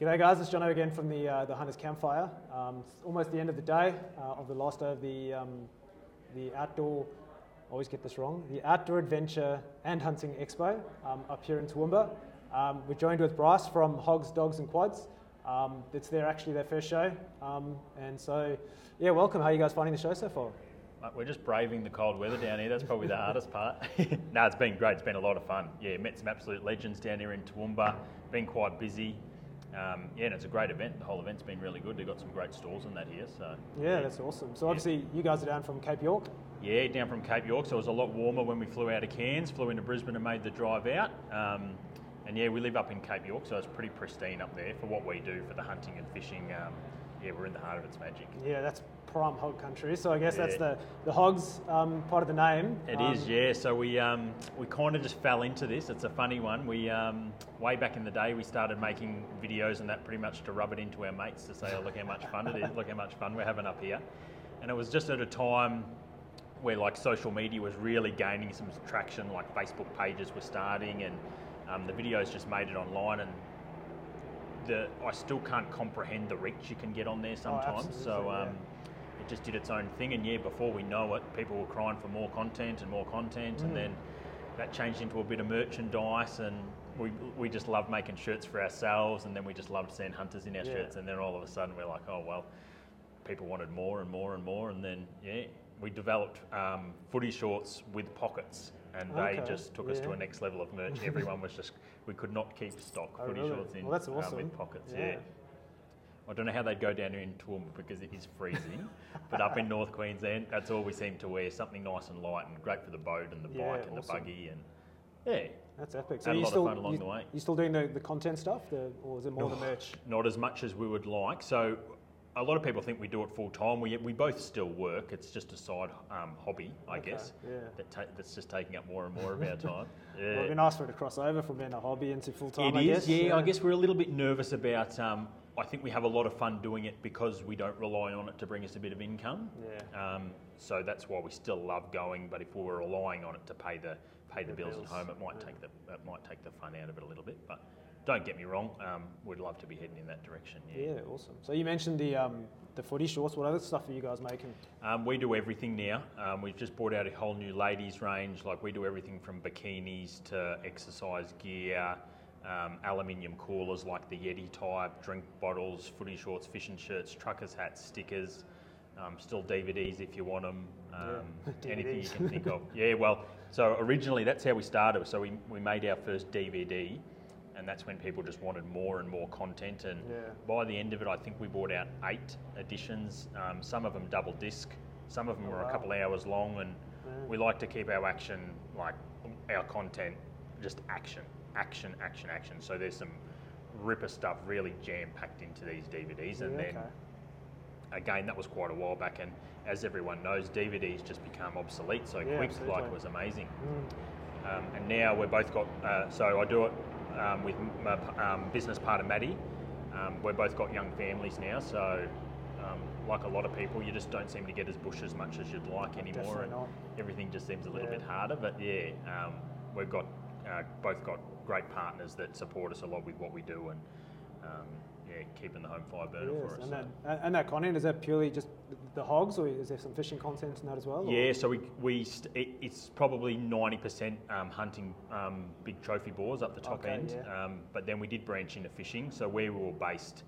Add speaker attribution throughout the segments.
Speaker 1: G'day guys, it's Jono again from the, uh, the Hunters Campfire. Um, it's almost the end of the day uh, of the last day of the, um, the outdoor, always get this wrong, the Outdoor Adventure and Hunting Expo um, up here in Toowoomba. Um, we're joined with Bryce from Hogs, Dogs and Quads. Um, it's their actually their first show. Um, and so, yeah, welcome. How are you guys finding the show so far?
Speaker 2: We're just braving the cold weather down here. That's probably the hardest part. no, it's been great. It's been a lot of fun. Yeah, met some absolute legends down here in Toowoomba. Been quite busy. Um, yeah, and it's a great event. The whole event's been really good. They've got some great stalls in that here. So
Speaker 1: Yeah, that's awesome. So obviously you guys are down from Cape York.
Speaker 2: yeah, down from Cape York. So it was a lot warmer when we flew out of Cairns. Flew into Brisbane and made the drive out. Um, and yeah, we live up in Cape York, so it's pretty pristine up there for what we do for the hunting and fishing. Um, yeah, we're in the heart of its magic.
Speaker 1: Yeah, that's prime hog country. So I guess that's the, the hogs um, part of the name.
Speaker 2: It
Speaker 1: Um,
Speaker 2: is, yeah. So we um, we kind of just fell into this. It's a funny one. We um, way back in the day, we started making videos and that pretty much to rub it into our mates to say, "Oh, look how much fun it is! Look how much fun we're having up here." And it was just at a time where like social media was really gaining some traction. Like Facebook pages were starting, and um, the videos just made it online. And the I still can't comprehend the reach you can get on there sometimes. so
Speaker 1: absolutely, yeah.
Speaker 2: um, it just did its own thing, and yeah, before we know it, people were crying for more content and more content,
Speaker 1: Mm.
Speaker 2: and then that changed into a bit of merchandise, and we we just loved making shirts for ourselves, and then we just loved seeing hunters in our
Speaker 1: Yeah.
Speaker 2: shirts, and then all of a sudden we're like, oh well, people wanted more and more and more, and then yeah, we developed um, footy shorts with pockets. And they just took us to a next level of merch. Everyone was just, we could not keep stock
Speaker 1: Oh,
Speaker 2: footy
Speaker 1: really?
Speaker 2: shorts in
Speaker 1: Well, that's
Speaker 2: um,
Speaker 1: awesome.
Speaker 2: with pockets.
Speaker 1: Yeah.
Speaker 2: yeah. I don't know how they'd go down in Toowoomba because it is freezing, but up in North Queensland, that's all we seem to wear. Something nice and light and great for the boat and the
Speaker 1: Yeah,
Speaker 2: bike and
Speaker 1: awesome.
Speaker 2: the buggy and yeah,
Speaker 1: That's epic.
Speaker 2: A
Speaker 1: you still,
Speaker 2: fun along
Speaker 1: you,
Speaker 2: the way.
Speaker 1: You still doing the, the content stuff, the, or is it more the merch?
Speaker 2: not as much as we would like. So a lot of people think we do it full time. We, we both still work. It's just a side um, hobby, I
Speaker 1: Okay,
Speaker 2: guess.
Speaker 1: yeah.
Speaker 2: That ta- that's just taking up more and more of our time.
Speaker 1: Well, it'd be nice for it to cross over from being a hobby into full time.
Speaker 2: It
Speaker 1: I
Speaker 2: is,
Speaker 1: guess.
Speaker 2: yeah, I guess we're a little bit nervous about. Um, I think we have a lot of fun doing it because we don't rely on it to bring us a bit of income.
Speaker 1: Yeah.
Speaker 2: Um, so that's why we still love going. But if we were relying on it to pay the pay the,
Speaker 1: The
Speaker 2: bills,
Speaker 1: bills,
Speaker 2: at home, it might take the it might take the fun out of it a little bit. But don't get me wrong, um, we'd love to be heading in that direction. Yeah.
Speaker 1: Yeah, awesome. So you mentioned the um, the footy shorts. What other stuff are you guys making?
Speaker 2: Um, we do everything now. Um, we've just brought out a whole new ladies range. Like we do everything from bikinis to exercise gear, um, aluminium coolers like the Yeti type, drink bottles, footy shorts, fishing shirts, truckers hats, stickers. Um, still DVDs if you want them. Um,
Speaker 1: Yeah,
Speaker 2: anything you can think of. Yeah, well, so originally that's how we started. So we, we made our first DVD, and that's when people just wanted more and more content. And
Speaker 1: Yeah.
Speaker 2: by the end of it, I think we brought out eight editions. Um, some of them double disc, some of them
Speaker 1: Oh,
Speaker 2: were
Speaker 1: wow.
Speaker 2: a couple hours long, and
Speaker 1: Yeah.
Speaker 2: we like to keep our action, like our content, just action, action, action, action. So there's some ripper stuff really jam packed into these DVDs, and
Speaker 1: Yeah,
Speaker 2: then
Speaker 1: okay.
Speaker 2: again, that was quite a while back, and as everyone knows, DVDs just become obsolete so
Speaker 1: Yeah,
Speaker 2: quick.
Speaker 1: absolutely.
Speaker 2: Like was amazing.
Speaker 1: Mm.
Speaker 2: Um, and now we're both got. Uh, so I do it um, with my um, business partner Maddie. Um, we're both got young families now, so um, like a lot of people, you just don't seem to get as bush as much as you'd like anymore, and everything just seems a little
Speaker 1: Yeah.
Speaker 2: bit harder. But yeah, um, we've got uh, both got great partners that support us a lot with what we do, and um, yeah, keeping the home fire burning
Speaker 1: Yes,
Speaker 2: for us.
Speaker 1: and,
Speaker 2: so.
Speaker 1: that, and that content is that purely just the hogs, or is there some fishing content in that as well? or-
Speaker 2: Yeah, so we, we st- it, it's probably 90% um, hunting um, big trophy boars up the top
Speaker 1: Okay,
Speaker 2: end.
Speaker 1: yeah.
Speaker 2: Um, but then we did branch into fishing. So where we were based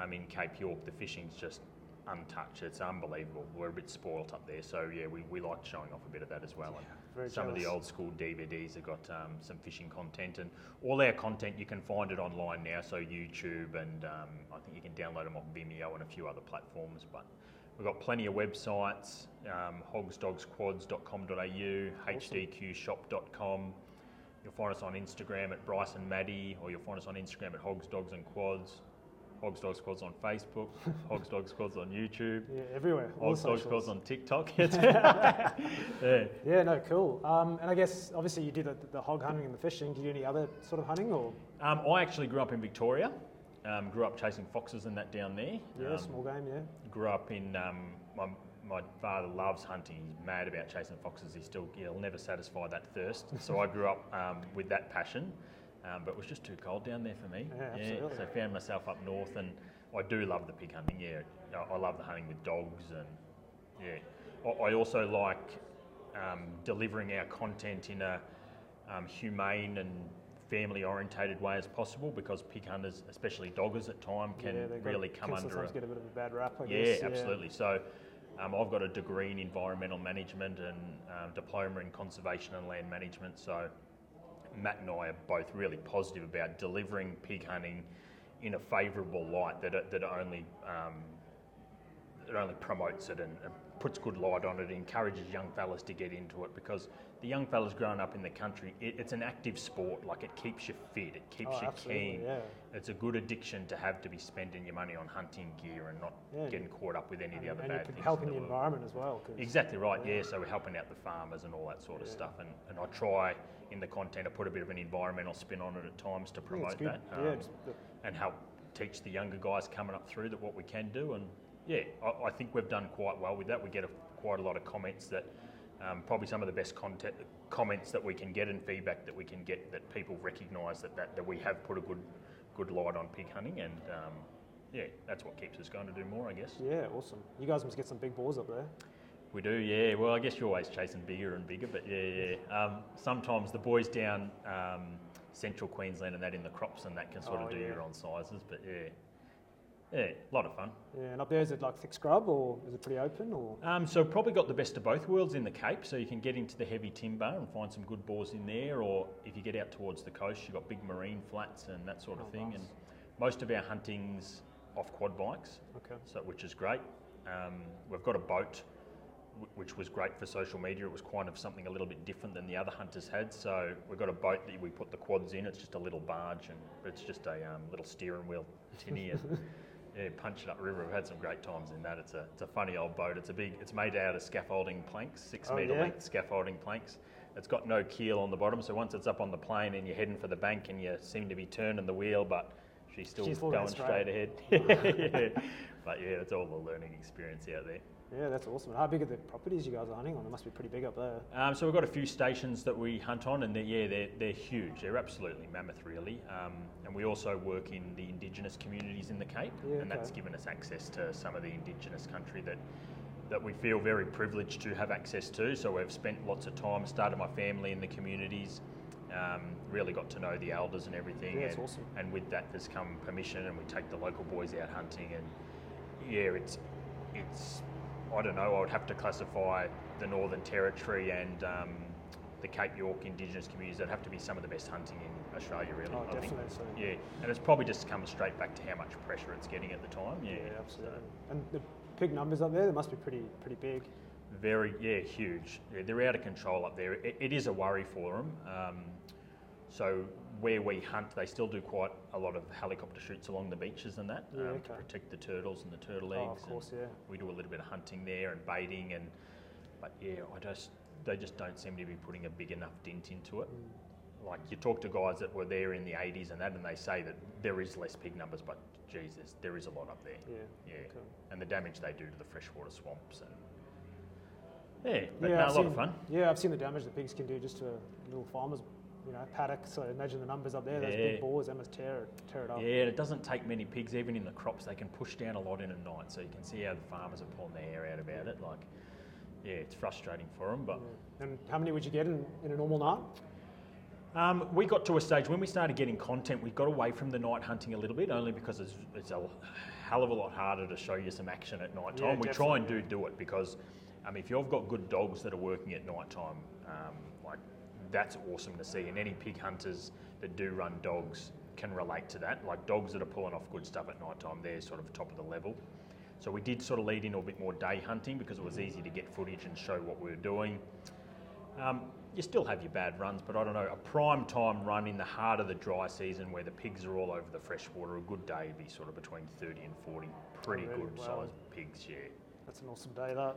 Speaker 2: um, in Cape York, the fishing's just untouched. It's unbelievable. We're a bit spoilt up there. So yeah, we, we like showing off a bit of that as well. and some of the old school DVDs have got um, some fishing content. And all our content, you can find it online now. So YouTube and um, I think you can download them off Vimeo and a few other platforms. But We've got plenty of websites, um, hogsdogsquads.com.au, hdqshop.com. You'll find us on Instagram at Bryce and Maddie, or you'll find us on Instagram at Hogs, Dogs and Quads. Hogs, Dogs, Quads on Facebook, Hogs, Dogs, Quads on YouTube,
Speaker 1: Yeah, everywhere. all
Speaker 2: Hogs, Dogs,
Speaker 1: socials.
Speaker 2: Quads on TikTok. yeah.
Speaker 1: Yeah, no, cool. Um, and I guess obviously you do the, the hog hunting and the fishing. Do you do any other sort of hunting or?
Speaker 2: Um, I actually grew up in Victoria. Um, grew up chasing foxes and that down there.
Speaker 1: Yeah,
Speaker 2: Um,
Speaker 1: small game. Yeah.
Speaker 2: grew up in um, my, my father loves hunting he's mad about chasing foxes he still he'll never satisfy that thirst so i grew up um, with that passion um, but it was just too cold down there for me.
Speaker 1: Yeah, absolutely.
Speaker 2: so I found myself up north, and I do love the pig hunting. Yeah, I- love the hunting with dogs, and yeah, I- I also like um, delivering our content in a um, humane and family orientated way as possible because pig hunters, especially doggers at time, can
Speaker 1: yeah,
Speaker 2: really come
Speaker 1: can
Speaker 2: under a,
Speaker 1: get a bit of a bad rap. I
Speaker 2: yeah,
Speaker 1: guess.
Speaker 2: absolutely. So um, I've got a degree in environmental management and um, diploma in conservation and land management. So Matt and I are both really positive about delivering pig hunting in a favourable light that that only um, it only promotes it and, and puts good light on it, encourages young fellas to get into it because the young fellas growing up in the country, it, it's an active sport. Like it keeps you fit, it keeps
Speaker 1: Oh,
Speaker 2: you keen.
Speaker 1: yeah.
Speaker 2: It's a good addiction to have to be spending your money on hunting gear and not
Speaker 1: Yeah.
Speaker 2: getting caught up with any of the
Speaker 1: and,
Speaker 2: other
Speaker 1: and
Speaker 2: bad things.
Speaker 1: helping
Speaker 2: in
Speaker 1: the environment as well.
Speaker 2: Exactly right,
Speaker 1: Yeah.
Speaker 2: yeah. So we're helping out the farmers and all that sort of stuff. And, and I try in the content to put a bit of an environmental spin on it at times to promote that um, and help teach the younger guys coming up through that what we can do. And yeah, I, I think we've done quite well with that. We get a, quite a lot of comments that um, probably some of the best content comments that we can get and feedback that we can get that people recognise that, that, that we have put a good good light on pig hunting and um, yeah, that's what keeps us going to do more, I guess.
Speaker 1: yeah, awesome. You guys must get some big balls up there.
Speaker 2: We do, yeah. Well, I guess you're always chasing bigger and bigger, but yeah, yeah. Um, sometimes the boys down um, central Queensland and that in the crops and that can sort
Speaker 1: Oh,
Speaker 2: of do
Speaker 1: yeah.
Speaker 2: your own sizes, but yeah, yeah, a lot of fun.
Speaker 1: Yeah, and up there is it like thick scrub or is it pretty open or?
Speaker 2: Um, so probably got the best of both worlds in the Cape, so you can get into the heavy timber and find some good boars in there, or if you get out towards the coast, you've got big marine flats and that sort of
Speaker 1: Oh,
Speaker 2: thing.
Speaker 1: nice.
Speaker 2: And most of our hunting's off quad bikes,
Speaker 1: Okay.
Speaker 2: so which is great. Um, we've got a boat, wh- which was great for social media. It was kind of something a little bit different than the other hunters had. So we've got a boat that we put the quads in. It's just a little barge and it's just a um, little steering wheel tinny yeah, punch it up river. We've had some great times in that. It's a it's a funny old boat. It's a big. It's made out of scaffolding planks, six
Speaker 1: Oh,
Speaker 2: metre
Speaker 1: yeah?
Speaker 2: length scaffolding planks. It's got no keel on the bottom, so once it's up on the plane and you're heading for the bank and you seem to be turning the wheel, but she's still
Speaker 1: She's
Speaker 2: going straight
Speaker 1: straight.
Speaker 2: ahead. yeah. But yeah, it's all the learning experience out there.
Speaker 1: Yeah, that's awesome. How big are the properties you guys are hunting on? They must be pretty big up there.
Speaker 2: Um, so we've got a few stations that we hunt on, and they're, yeah, they're, they're huge. They're absolutely mammoth, really. Um, and we also work in the Indigenous communities in the Cape,
Speaker 1: Yeah,
Speaker 2: and that's given us access to some of the Indigenous country that that we feel very privileged to have access to. So we've spent lots of time, started my family in the communities, um, really got to know the elders and everything.
Speaker 1: Yeah, that's
Speaker 2: and,
Speaker 1: awesome.
Speaker 2: and with that, there's come permission, and we take the local boys out hunting. And yeah, it's it's I don't know. I would have to classify the Northern Territory and um, the Cape York Indigenous communities. That have to be some of the best hunting in Australia, really.
Speaker 1: Oh,
Speaker 2: I think.
Speaker 1: definitely so.
Speaker 2: Yeah, and it's probably just come straight back to how much pressure it's getting at the time. Yeah,
Speaker 1: Yeah, absolutely.
Speaker 2: So
Speaker 1: And the pig numbers up there, they must be pretty pretty big.
Speaker 2: very, yeah, huge. Yeah, they're out of control up there. It, it is a worry for them. Um, so where we hunt, they still do quite a lot of helicopter shoots along the beaches and that
Speaker 1: Yeah,
Speaker 2: um,
Speaker 1: okay.
Speaker 2: to protect the turtles and the turtle eggs.
Speaker 1: Oh, of course, yeah.
Speaker 2: We do a little bit of hunting there and baiting, and but yeah, I just they just don't seem to be putting a big enough dent into it.
Speaker 1: Mm.
Speaker 2: Like you talk to guys that were there in the 80s and that, and they say that there is less pig numbers, but Jesus, there is a lot up there.
Speaker 1: Yeah.
Speaker 2: Yeah,
Speaker 1: Okay.
Speaker 2: and the damage they do to the freshwater swamps and yeah, but
Speaker 1: yeah,
Speaker 2: no, a lot
Speaker 1: seen,
Speaker 2: of fun.
Speaker 1: Yeah, I've seen the damage the pigs can do just to little farmers, you know, paddock. So imagine the numbers up there. Those
Speaker 2: Yeah.
Speaker 1: big boars, they must tear it, tear it up.
Speaker 2: Yeah, and it doesn't take many pigs, even in the crops. They can push down a lot in a night, so you can see how the farmers are pulling their hair out about it. Like, yeah, it's frustrating for them, but.
Speaker 1: And how many would you get in, in a normal night?
Speaker 2: Um, we got to a stage when we started getting content, we got away from the night hunting a little bit, only because it's, it's a hell of a lot harder to show you some action at night time.
Speaker 1: Yeah,
Speaker 2: we try and do do it because um, if you've got good dogs that are working at night time, um, that's awesome to see. And any pig hunters that do run dogs can relate to that. Like dogs that are pulling off good stuff at night time, they're sort of top of the level. So we did sort of lead in a bit more day hunting because it was easy to get footage and show what we were doing. Um, you still have your bad runs, but I don't know. A prime time run in the heart of the dry season where the pigs are all over the freshwater, a good day would be sort of between 30 and 40 pretty
Speaker 1: Oh, really?
Speaker 2: good
Speaker 1: Wow.
Speaker 2: sized pigs, yeah.
Speaker 1: That's an awesome day. That.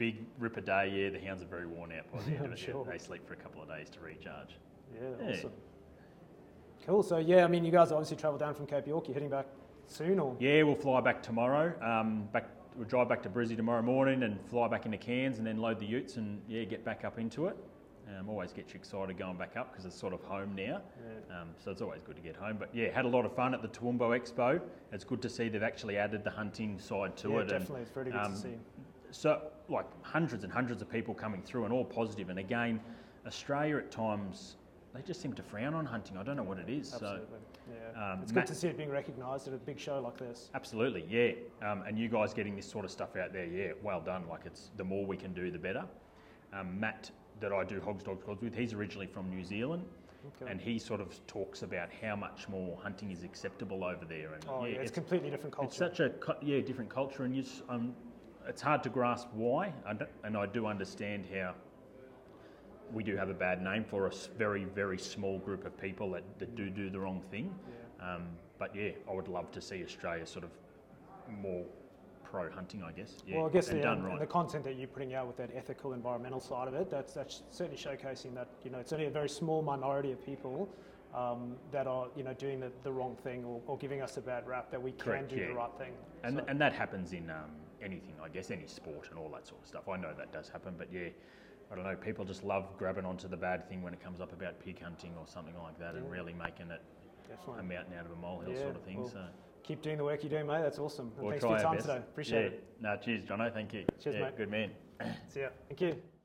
Speaker 2: Big ripper day, yeah. The hounds are very worn out by the end of it.
Speaker 1: sure.
Speaker 2: They sleep for a couple of days to recharge.
Speaker 1: Yeah,
Speaker 2: Yeah.
Speaker 1: awesome. Cool. So yeah, I mean, you guys obviously travel down from Cape York. You're heading back soon, or?
Speaker 2: Yeah, we'll fly back tomorrow. Um, back, we'll drive back to Brizzy tomorrow morning and fly back into Cairns and then load the utes and yeah, get back up into it. Um, always gets you excited going back up because it's sort of home now.
Speaker 1: Yeah.
Speaker 2: Um, so it's always good to get home. But yeah, had a lot of fun at the Toowoomba Expo. It's good to see they've actually added the hunting side to
Speaker 1: yeah,
Speaker 2: it. and,
Speaker 1: definitely. It's very good
Speaker 2: um,
Speaker 1: to see.
Speaker 2: so like hundreds and hundreds of people coming through and all positive. And again, Australia at times they just seem to frown on hunting. I don't know what it is.
Speaker 1: Absolutely. yeah.
Speaker 2: um,
Speaker 1: it's
Speaker 2: Matt-
Speaker 1: good to see it being recognised at a big show like this.
Speaker 2: Absolutely, yeah. Um, and you guys getting this sort of stuff out there, yeah, well done. Like it's the more we can do, the better. Um, Matt, that I do Hogs Dogs Quads with, he's originally from New Zealand.
Speaker 1: Okay.
Speaker 2: And he sort of talks about how much more hunting is acceptable over there, and
Speaker 1: oh, yeah, it's,
Speaker 2: it's,
Speaker 1: completely different culture.
Speaker 2: it's such a yeah different culture, and you, um, it's hard to grasp why. And I do understand how we do have a bad name for a very very small group of people that, that do do the wrong thing.
Speaker 1: yeah.
Speaker 2: Um, but yeah, I would love to see Australia sort of more pro hunting, I guess. Yeah,
Speaker 1: well, I guess the,
Speaker 2: done
Speaker 1: and
Speaker 2: right.
Speaker 1: the content that you're putting out with that ethical, environmental side of it, that's, that's certainly showcasing that you know it's only a very small minority of people um, that are you know doing the, the wrong thing or, or giving us a bad rap. That we can
Speaker 2: Correct,
Speaker 1: do
Speaker 2: yeah.
Speaker 1: the right thing.
Speaker 2: and
Speaker 1: So-
Speaker 2: and that happens in um, anything, I guess, any sport and all that sort of stuff. I know that does happen, but yeah. I don't know. People just love grabbing onto the bad thing when it comes up about pig hunting or something like that, and really making it a mountain out of a molehill
Speaker 1: Yeah,
Speaker 2: sort of thing.
Speaker 1: well,
Speaker 2: so
Speaker 1: Keep doing the work you're doing, mate. That's awesome.
Speaker 2: We'll
Speaker 1: thanks for your time
Speaker 2: best.
Speaker 1: today. Appreciate
Speaker 2: yeah.
Speaker 1: it.
Speaker 2: No, cheers, Jono. Thank you.
Speaker 1: Cheers,
Speaker 2: yeah,
Speaker 1: mate.
Speaker 2: Good man.
Speaker 1: See ya. Thank you.